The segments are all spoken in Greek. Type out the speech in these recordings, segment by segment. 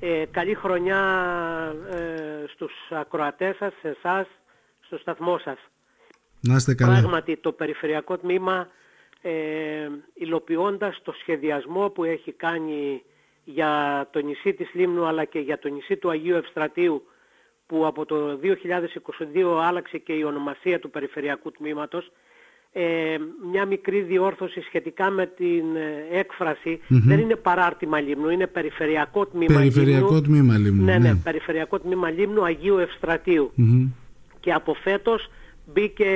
Ε, καλή χρονιά ε, στους ακροατές σας, σε εσάς, στο σταθμό σας. Να είστε καλά. Πράγματι το περιφερειακό τμήμα ε, υλοποιώντας το σχεδιασμό που έχει κάνει για το νησί της Λίμνου αλλά και για το νησί του Αγίου Ευστρατείου που από το 2022 άλλαξε και η ονομασία του περιφερειακού τμήματος ε, μια μικρή διόρθωση σχετικά με την ε, εκφραση δεν είναι παράρτημα Λίμνου, είναι περιφερειακό τμήμα Περιφερειακό Λίμνου. τμήμα Λίμνου. Ναι, ναι, περιφερειακό τμήμα Λίμνου Αγίου Ευστρατείου. Και από φέτος μπήκε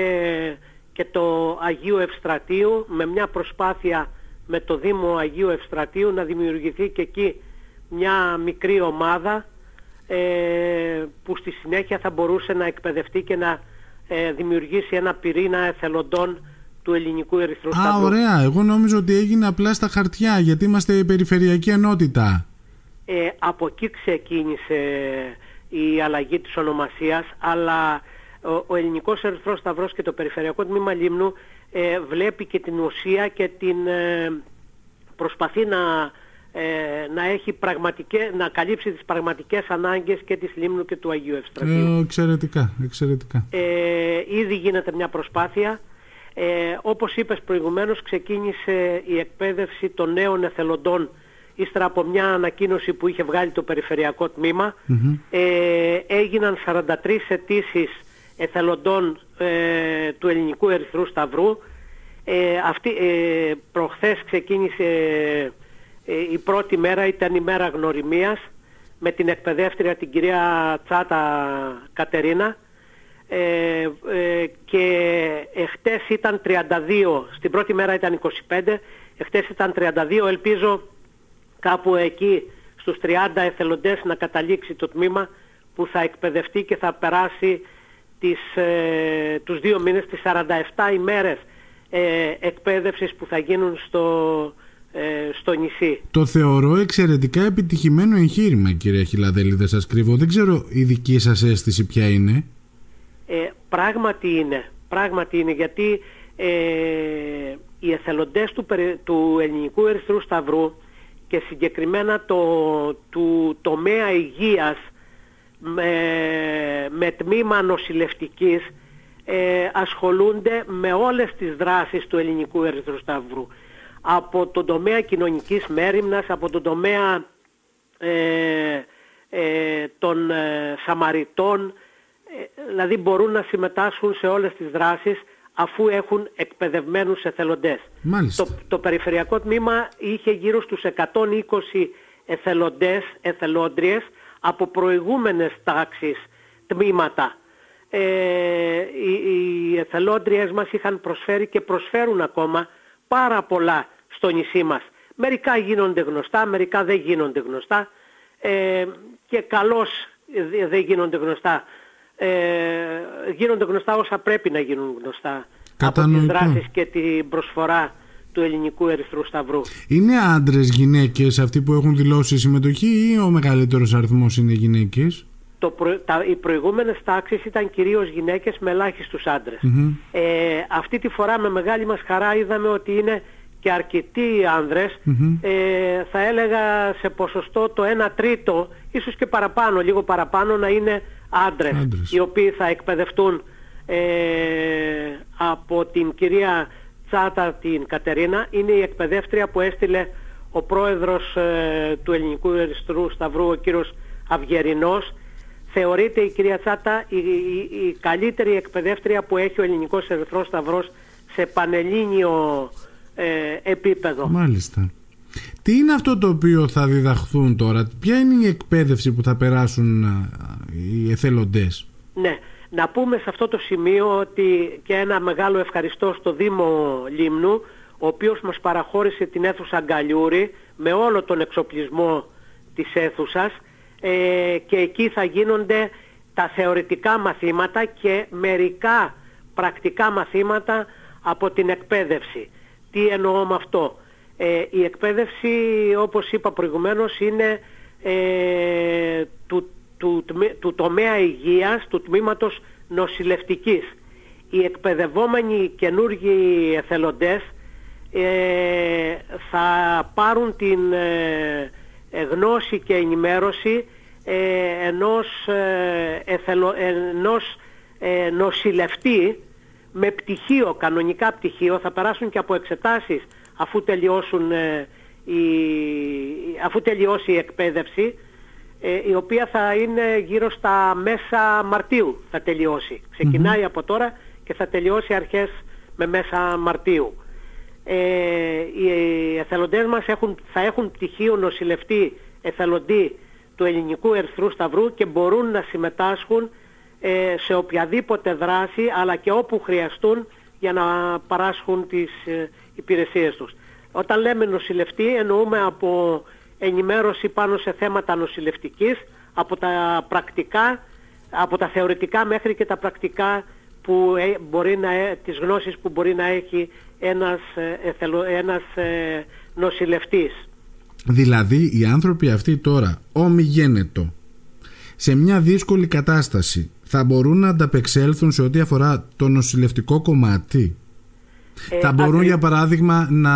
και το Αγίου Ευστρατείου με μια προσπάθεια με το Δήμο Αγίου Ευστρατείου να δημιουργηθεί και εκεί μια μικρή ομάδα ε, που στη συνέχεια θα μπορούσε να εκπαιδευτεί και να ε, δημιουργήσει ένα πυρήνα εθελοντών του ελληνικού ερυθρού Α, σταυρού. ωραία. Εγώ νόμιζα ότι έγινε απλά στα χαρτιά γιατί είμαστε η περιφερειακή ενότητα. Ε, από εκεί ξεκίνησε η αλλαγή της ονομασίας, αλλά ο, ο Ελληνικός Ερυθρός Σταυρός και το Περιφερειακό Τμήμα Λίμνου ε, βλέπει και την ουσία και την ε, προσπαθεί να, ε, να, έχει πραγματικές, να καλύψει τις πραγματικές ανάγκες και της Λίμνου και του Αγίου Ευστρατείου. Ε, εξαιρετικά, εξαιρετικά. Ε, ήδη γίνεται μια προσπάθεια. Ε, όπως είπες προηγουμένως ξεκίνησε η εκπαίδευση των νέων εθελοντών ύστερα από μια ανακοίνωση που είχε βγάλει το Περιφερειακό Τμήμα. Ε, έγιναν 43 αιτήσεις εθελοντών ε, του Ελληνικού Ερυθρού Σταυρού. Ε, αυτή, ε, προχθές ξεκίνησε ε, η πρώτη μέρα, ήταν η μέρα γνωριμίας με την εκπαιδεύτρια την κυρία Τσάτα Κατερίνα. Ε, ε, και εχτες ήταν 32, στην πρώτη μέρα ήταν 25, εχτες ήταν 32, ελπίζω κάπου εκεί στους 30 εθελοντές να καταλήξει το τμήμα που θα εκπαιδευτεί και θα περάσει τις, ε, τους δύο μήνες, τις 47 ημέρες ε, εκπαίδευσης που θα γίνουν στο, ε, στο νησί. Το θεωρώ εξαιρετικά επιτυχημένο εγχείρημα κύριε Χιλαδέλη, δεν σας κρύβω. Δεν ξέρω η δική σας αίσθηση ποια είναι. Ε, πράγματι είναι, πράγματι είναι γιατί ε, οι εθελοντές του, περι- του Ελληνικού Ερυθρού Σταυρού και συγκεκριμένα το, του τομέα υγείας με, με τμήμα νοσηλευτικής ε, ασχολούνται με όλες τις δράσεις του Ελληνικού Ερυθρού Σταυρού. Από τον τομέα κοινωνικής μέρημνας, από τον τομέα ε, ε, των ε, Σαμαριτών, ε, δηλαδή μπορούν να συμμετάσχουν σε όλες τις δράσεις αφού έχουν εκπαιδευμένους εθελοντές. Μάλιστα. Το, το περιφερειακό τμήμα είχε γύρω στους 120 εθελοντές, εθελόντριες από προηγούμενες τάξεις τμήματα. Ε, οι, οι εθελόντριες μας είχαν προσφέρει και προσφέρουν ακόμα πάρα πολλά στο νησί μας. Μερικά γίνονται γνωστά, μερικά δεν γίνονται γνωστά ε, και καλώς δε- δεν γίνονται γνωστά. Ε, γίνονται γνωστά όσα πρέπει να γίνουν γνωστά από τις Κατανοητό. δράσεις και την προσφορά του Ελληνικού Ερυθρού Σταυρού. Είναι άντρες, γυναίκες αυτοί που έχουν δηλώσει συμμετοχή ή ο μεγαλύτερος αριθμός είναι γυναίκες; Το προ- τα, οι προηγούμενες τάξεις ήταν κυρίως γυναίκες με ελάχιστους άντρες. Ε, αυτή τη φορά με μεγάλη μας χαρά είδαμε ότι είναι και αρκετοί άνδρες, ε, θα έλεγα σε ποσοστό το 1 τρίτο, ίσως και παραπάνω, λίγο παραπάνω να είναι άντρες, Άντρες. οι οποίοι θα εκπαιδευτούν ε, από την κυρία Τσάτα την Κατερίνα. Είναι η εκπαιδεύτρια που έστειλε ο πρόεδρος ε, του Ελληνικού Ερυθρού Σταυρού, ο κύριος Αυγερινός. Θεωρείται η κυρία Τσάτα η, η- η καλύτερη εκπαιδεύτρια που έχει ο Ελληνικός Ερυθρός Σταυρός σε πανελλήνιο ε, επίπεδο. Μάλιστα. Τι είναι αυτό το οποίο θα διδαχθούν τώρα, ποια είναι η εκπαίδευση που θα περάσουν α, οι εθελοντές; Ναι, να πούμε σε αυτό το σημείο ότι και ένα μεγάλο ευχαριστώ στο Δήμο Λίμνου, ο οποίος μας παραχώρησε την αίθουσα Γκαλιούρη με όλο τον εξοπλισμό της αίθουσας ε, και εκεί θα γίνονται τα θεωρητικά μαθήματα και μερικά πρακτικά μαθήματα από την εκπαίδευση. Τι εννοώ με αυτό; Ε, η εκπαίδευση, όπως είπα προηγουμένως, είναι ε, του, του, τμη- του τομέα υγείας, του τμήματος νοσηλευτικής. Οι εκπαιδευόμενοι καινούργιοι εθελοντές ε, θα πάρουν την, ε, γνώση και ενημέρωση ενός, εθελο, ενός νοσηλευτή με πτυχίο, κανονικά πτυχίο, θα περάσουν και από εξετάσεις αφού, τελειώσουν, η, αφού τελειώσει η εκπαίδευση ε, η οποία θα είναι γύρω στα μέσα Μαρτίου θα τελειώσει. από τώρα και θα τελειώσει αρχές με μέσα Μαρτίου. Ε, οι εθελοντές μας έχουν, θα έχουν πτυχίο νοσηλευτή εθελοντή του Ελληνικού Ερθρού Σταυρού και μπορούν να συμμετάσχουν ε, σε οποιαδήποτε δράση αλλά και όπου χρειαστούν για να παράσχουν τις ε, υπηρεσίες τους. Όταν λέμε νοσηλευτή εννοούμε από ενημέρωση πάνω σε θέματα νοσηλευτικής από τα πρακτικά, από τα θεωρητικά μέχρι και τα πρακτικά που ε, μπορεί να, ε, τις γνώσεις που μπορεί να έχει ένας, ε, ένας νοσηλευτής. Δηλαδή οι άνθρωποι αυτοί τώρα ομιγένετο σε μια δύσκολη κατάσταση θα μπορούν να ανταπεξέλθουν σε ό,τι αφορά το νοσηλευτικό κομμάτι; θα μπορούν για παράδειγμα να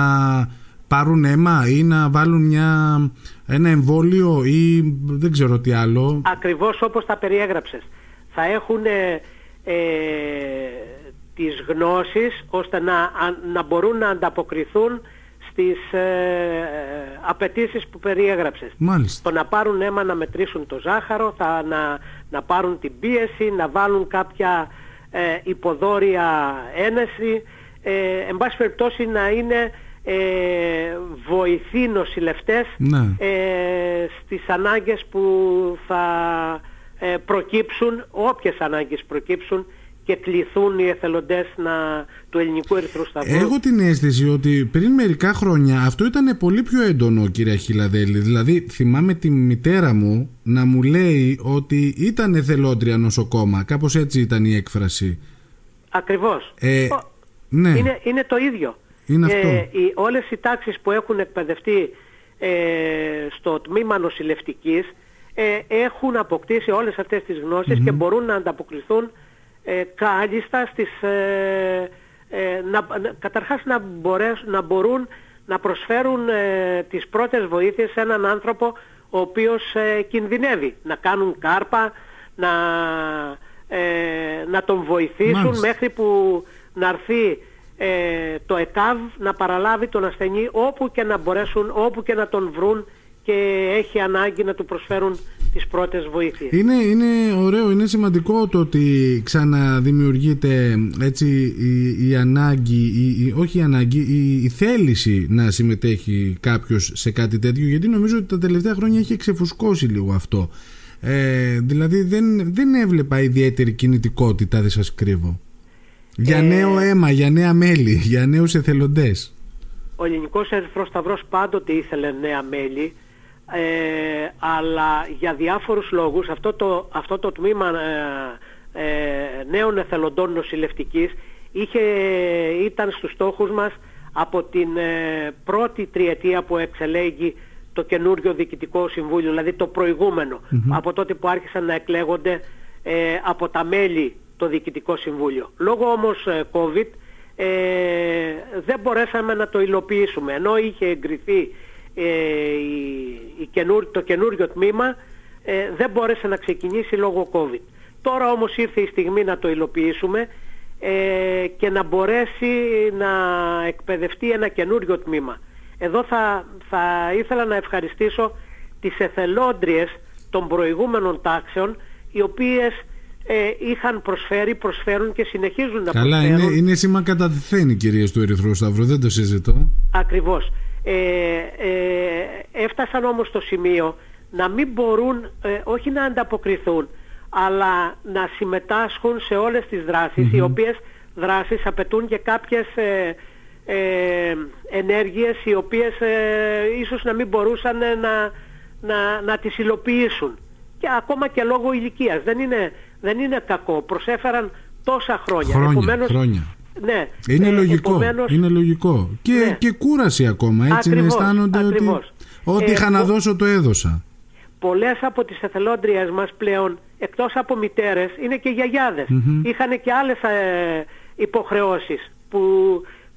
πάρουν αίμα ή να βάλουν μια, ένα εμβόλιο ή δεν ξέρω τι άλλο; Ακριβώς όπως τα περιέγραψες. Θα έχουν ε, ε, τις γνώσεις ώστε να, να μπορούν να ανταποκριθούν στις ε, απαιτήσεις που περιέγραψες. Μάλιστα. Το να πάρουν αίμα να μετρήσουν το ζάχαρο, θα, να, να πάρουν την πίεση, να βάλουν κάποια ε, υποδόρια ένεση, ε, εν πάση περιπτώσει να είναι ε, βοηθεί νοσηλευτές ναι. ε, στις ανάγκες που θα ε, προκύψουν, όποιες ανάγκες προκύψουν και κληθούν οι εθελοντές να, του ελληνικού ερυθρού σταυρού. Έχω την αίσθηση ότι πριν μερικά χρόνια αυτό ήταν πολύ πιο έντονο κύριε Χιλαδέλη. Δηλαδή θυμάμαι τη μητέρα μου να μου λέει ότι ήταν εθελόντρια νοσοκόμα. Κάπως έτσι ήταν η έκφραση. Ακριβώς. Ε, ναι. είναι, είναι το ίδιο. Είναι αυτό. Ε, οι, όλες οι τάξεις που έχουν εκπαιδευτεί ε, στο τμήμα νοσηλευτικής ε, έχουν αποκτήσει όλες αυτές τις γνωσεις και μπορούν να ανταποκριθούν ε, κάλλιστα στις... Ε, ε, να, καταρχάς να, μπορέσουν, να μπορούν να προσφέρουν ε, τις πρώτες βοήθειες σε έναν άνθρωπο ο οποίος κινδυνεύει. Να κάνουν κάρπα, να, να τον βοηθήσουν μέχρι που να έρθει ε, το ΕΚΑΒ να παραλάβει τον ασθενή όπου και να μπορέσουν, όπου και να τον βρουν και έχει ανάγκη να του προσφέρουν τις πρώτες βοήθειες. Είναι, είναι ωραίο, είναι σημαντικό το ότι ξαναδημιουργείται έτσι η, η ανάγκη, η, όχι η ανάγκη, η, η, θέληση να συμμετέχει κάποιος σε κάτι τέτοιο γιατί νομίζω ότι τα τελευταία χρόνια έχει ξεφουσκώσει λίγο αυτό. Ε, δηλαδή δεν, δεν έβλεπα ιδιαίτερη κινητικότητα, δεν σας κρύβω. Για ε, νέο αίμα, για νέα μέλη, για νέους εθελοντές. Ο Ελληνικός Ερυθρός Σταυρός πάντοτε ήθελε νέα μέλη, ε, αλλά για διάφορους λόγους αυτό το, αυτό το τμήμα ε, ε νέων εθελοντών νοσηλευτικής είχε, ήταν στους στόχους μας από την ε, πρώτη τριετία που εξελέγει το καινούριο Διοικητικό Συμβούλιο, δηλαδή το προηγουμενο από τότε που άρχισαν να εκλέγονται από τα μέλη το Διοικητικό Συμβούλιο. Λόγω όμως ε, COVID ε, δεν μπορέσαμε να το υλοποιήσουμε. Ενώ είχε εγκριθεί ε, η, το καινούριο τμήμα ε, δεν μπόρεσε να ξεκινήσει λόγω COVID. Τώρα όμως ήρθε η στιγμή να το υλοποιήσουμε ε, και να μπορέσει να εκπαιδευτεί ένα καινούριο τμήμα. Εδώ θα, θα ήθελα να ευχαριστήσω τις εθελόντριες των προηγούμενων τάξεων οι οποίες ε, είχαν προσφέρει, προσφέρουν και συνεχίζουν να Καλά, προσφέρουν. Καλά, είναι, είναι σήμα καταδεθέν κυρίες του Ερυθρού Σταυρού, δεν το συζητώ. Ακριβώς. Ε, ε, έφτασαν όμως στο σημείο να μην μπορούν, ε, όχι να ανταποκριθούν, αλλά να συμμετάσχουν σε όλες τις δρασεις οι οποίες δράσεις απαιτούν και κάποιες ε, ε, ενέργειες οι οποίες ίσως να μην μπορούσαν να, να, να τις υλοποιήσουν. Και ακόμα και λόγω ηλικίας. Δεν είναι δεν είναι κακό. Προσέφεραν τόσα χρόνια. Χρόνια, επομένως, χρόνια. Ναι, είναι, ε, λογικό, επομένως, είναι λογικό. Και, ναι. και κούραση ακόμα. Έτσι ακριβώς, να αισθάνονται ότι ό,τι είχα να δώσω το έδωσα. Πολλές από τις εθελόντριες μας πλέον, εκτός από μητέρες, είναι και γιαγιάδες. Mm-hmm. Είχαν και άλλες ε, υποχρεώσεις που,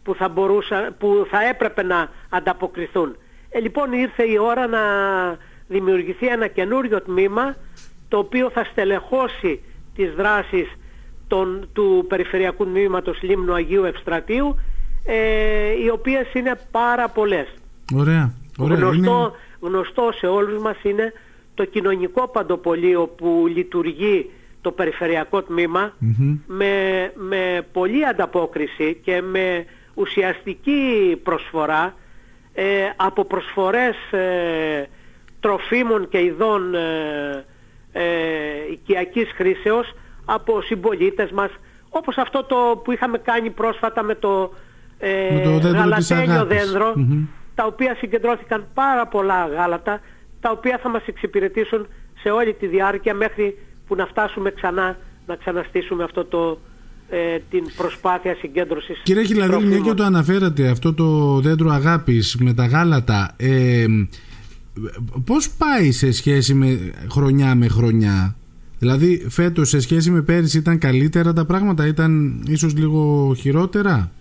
που, θα μπορούσα, που θα έπρεπε να ανταποκριθούν. Ε, λοιπόν ήρθε η ώρα να, δημιουργηθεί ένα καινούριο τμήμα το οποίο θα στελεχώσει τις δράσεις των, του Περιφερειακού Τμήματος Λίμνου Αγίου Ευστρατείου ε, οι οποίες είναι πάρα πολλές. Ωραία. Ωραία. Γνωστό, γνωστό σε όλους μας είναι το κοινωνικό παντοπολείο που λειτουργεί το περιφερειακό με, με πολλή ανταπόκριση και με ουσιαστική προσφορά ε, από προσφορές ε, τροφίμων και ειδών ε, ε, οικιακής χρήσεως από συμπολίτες μας όπως αυτό το που είχαμε κάνει πρόσφατα με το, ε, με το γαλατένιο τα οποία συγκεντρώθηκαν πάρα πολλά γάλατα τα οποία θα μας εξυπηρετήσουν σε όλη τη διάρκεια μέχρι που να φτάσουμε ξανά να ξαναστήσουμε αυτό το, ε, την προσπάθεια συγκέντρωσης Κύριε Χιλαδέλη, μια και το αναφέρατε αυτό το δέντρο αγάπης με τα γάλατα ε, πώς πάει σε σχέση με χρονιά με χρονιά; Δηλαδή φέτος σε σχέση με πέρυσι ήταν καλύτερα τα πράγματα ήταν ίσως λίγο χειρότερα;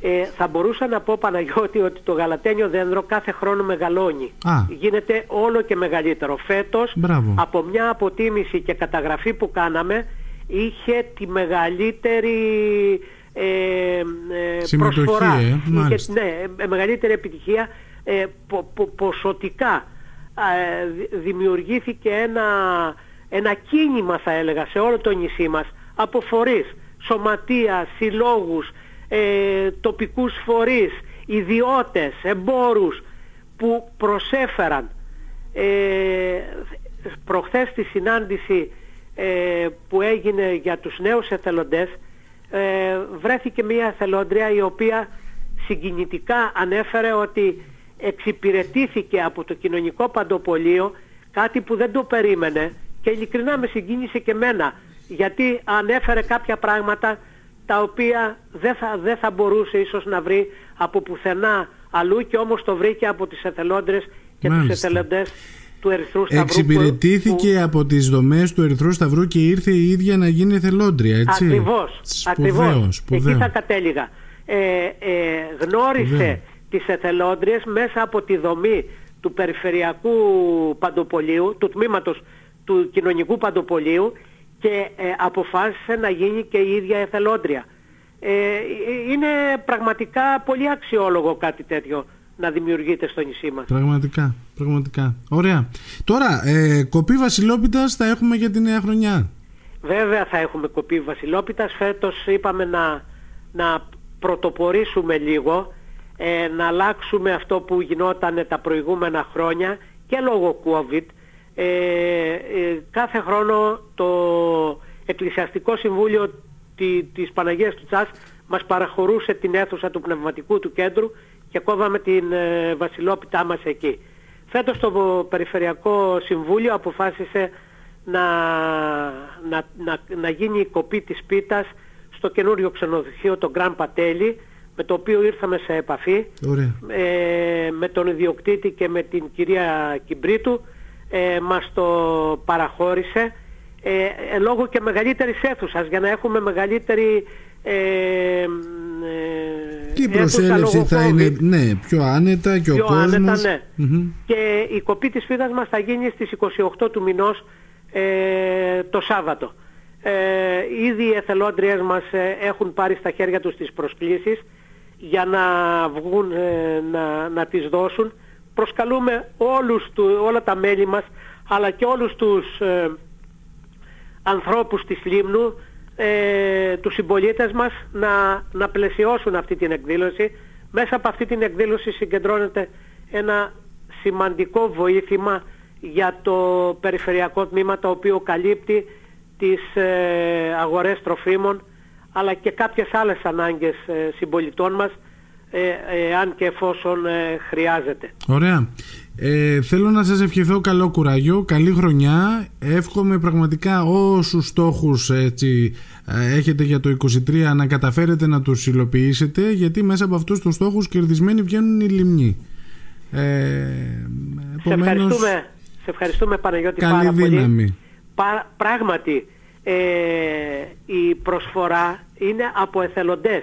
Ε, θα μπορούσα να πω Παναγιώτη ότι το γαλατένιο δέντρο κάθε χρόνο μεγαλώνει. Γίνεται όλο και μεγαλύτερο. Φέτος από μια αποτίμηση και καταγραφή που κάναμε είχε τη μεγαλύτερη ε, ε προσφορά. Ε, είχε, ναι, ε, μεγαλύτερη επιτυχία ε, ποσοτικά. δημιουργήθηκε ένα, ένα κίνημα θα έλεγα σε όλο το νησί μας από φορείς, σωματείας, συλλόγους, ε, τοπικούς φορείς, ιδιώτες, εμπόρους που προσέφεραν ε, προχθές τη συνάντηση ε, που έγινε για τους νέους εθελοντές ε, βρέθηκε μια εθελόντρια η οποία συγκινητικά ανέφερε ότι εξυπηρετήθηκε από το κοινωνικό παντοπολείο κάτι που δεν το περίμενε και ειλικρινά με συγκίνησε και μένα γιατί ανέφερε κάποια πράγματα τα οποία δεν θα, δεν θα μπορούσε ίσως να βρει από πουθενά αλλού και όμως το βρήκε από τις εθελόντρες και Μάλιστα. τους εθελοντές του Ερυθρού Σταυρού. Εξυπηρετήθηκε από τις δομές του Ερυθρού Σταυρού και ήρθε η ίδια να γίνει εθελόντρια, έτσι; Ακριβώς, ακριβώς. Εκεί θα κατέληγα. Ε, ε, γνώρισε Σπουδαίος. τις εθελόντριες μέσα από τη δομή του Περιφερειακού Παντοπολίου, του τμήματος του Κοινωνικού Παντοπολίου και ε, αποφάσισε να γίνει και η ίδια εθελόντρια. Ε, είναι πραγματικά πολύ αξιόλογο κάτι τέτοιο να δημιουργείται στο νησί μας. Πραγματικά, πραγματικά. Ωραία. Τώρα, ε, κοπή βασιλόπιτας θα έχουμε για τη νέα χρονιά. Βέβαια θα έχουμε κοπή βασιλόπιτας. Φέτος είπαμε να, να πρωτοπορήσουμε λίγο, ε, να αλλάξουμε αυτό που γινόταν τα προηγούμενα χρόνια και λόγω COVID ε, ε, κάθε χρόνο το Εκκλησιαστικό Συμβούλιο τη, της Παναγίας του Τσάς μας παραχωρούσε την αίθουσα του πνευματικού του κέντρου και κόβαμε την ε, βασιλόπιτά μας εκεί. Φέτος το Περιφερειακό Συμβούλιο αποφάσισε να, να, να, να γίνει η κοπή της πίτας στο καινούριο ξενοδοχείο, το Γκραν Πατέλη, με το οποίο ήρθαμε σε επαφή ε, με τον ιδιοκτήτη και με την κυρία Κιμπρίτου ε, μας το παραχώρησε ε, ε, λόγω και μεγαλύτερης αίθουσας για να έχουμε μεγαλύτερη ε, ε, τι προσέλευση θα είναι ναι, πιο άνετα και πιο ο κόσμος. άνετα, ναι. και η κοπή της φίδας μας θα γίνει στις 28 του μηνός ε, το Σάββατο. Ε, ήδη οι εθελόντριες μας έχουν πάρει στα χέρια τους τις προσκλήσεις για να βγουν να, να τις δώσουν προσκαλούμε όλους του, όλα τα μέλη μας αλλά και όλους τους ε, ανθρώπους της Λίμνου, ε, τους συμπολίτες μας να, να πλαισιώσουν αυτή την εκδήλωση. Μέσα από αυτή την εκδήλωση συγκεντρώνεται ένα σημαντικό βοήθημα για το περιφερειακό τμήμα το οποίο καλύπτει τις ε, αγορές τροφίμων αλλά και κάποιες άλλες ανάγκες ε, συμπολιτών μας ε, ε, αν και εφόσον ε, χρειάζεται. Ωραία. Ε, θέλω να σας ευχηθώ καλό κουράγιο, καλή χρονιά. Εύχομαι πραγματικά όσους στόχους έτσι, έχετε για το 23 να καταφέρετε να τους υλοποιήσετε γιατί μέσα από αυτούς τους στόχους κερδισμένοι βγαίνουν οι λιμνοί. Ε, σε, ευχαριστούμε, σε ευχαριστούμε Παναγιώτη καλή πάρα δύναμη. πολύ. πράγματι ε, η προσφορά είναι από εθελοντές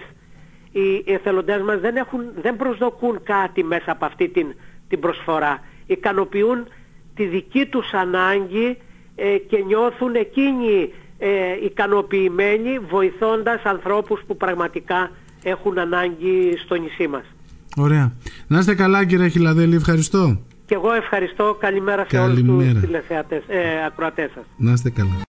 οι εθελοντές μας δεν, έχουν, δεν προσδοκούν κάτι μέσα από αυτή την, την προσφορά. Ικανοποιούν τη δική τους ανάγκη ε, και νιώθουν εκείνοι ε, ικανοποιημένοι βοηθώντας ανθρώπους που πραγματικά έχουν ανάγκη στο νησί μας. Ωραία. Να είστε καλά κύριε Χιλαδέλη, ευχαριστώ. Και εγώ ευχαριστώ. Καλημέρα σε Καλημέρα. όλους τους τηλεθεατές, ε, ακροατές σας. Να είστε καλά.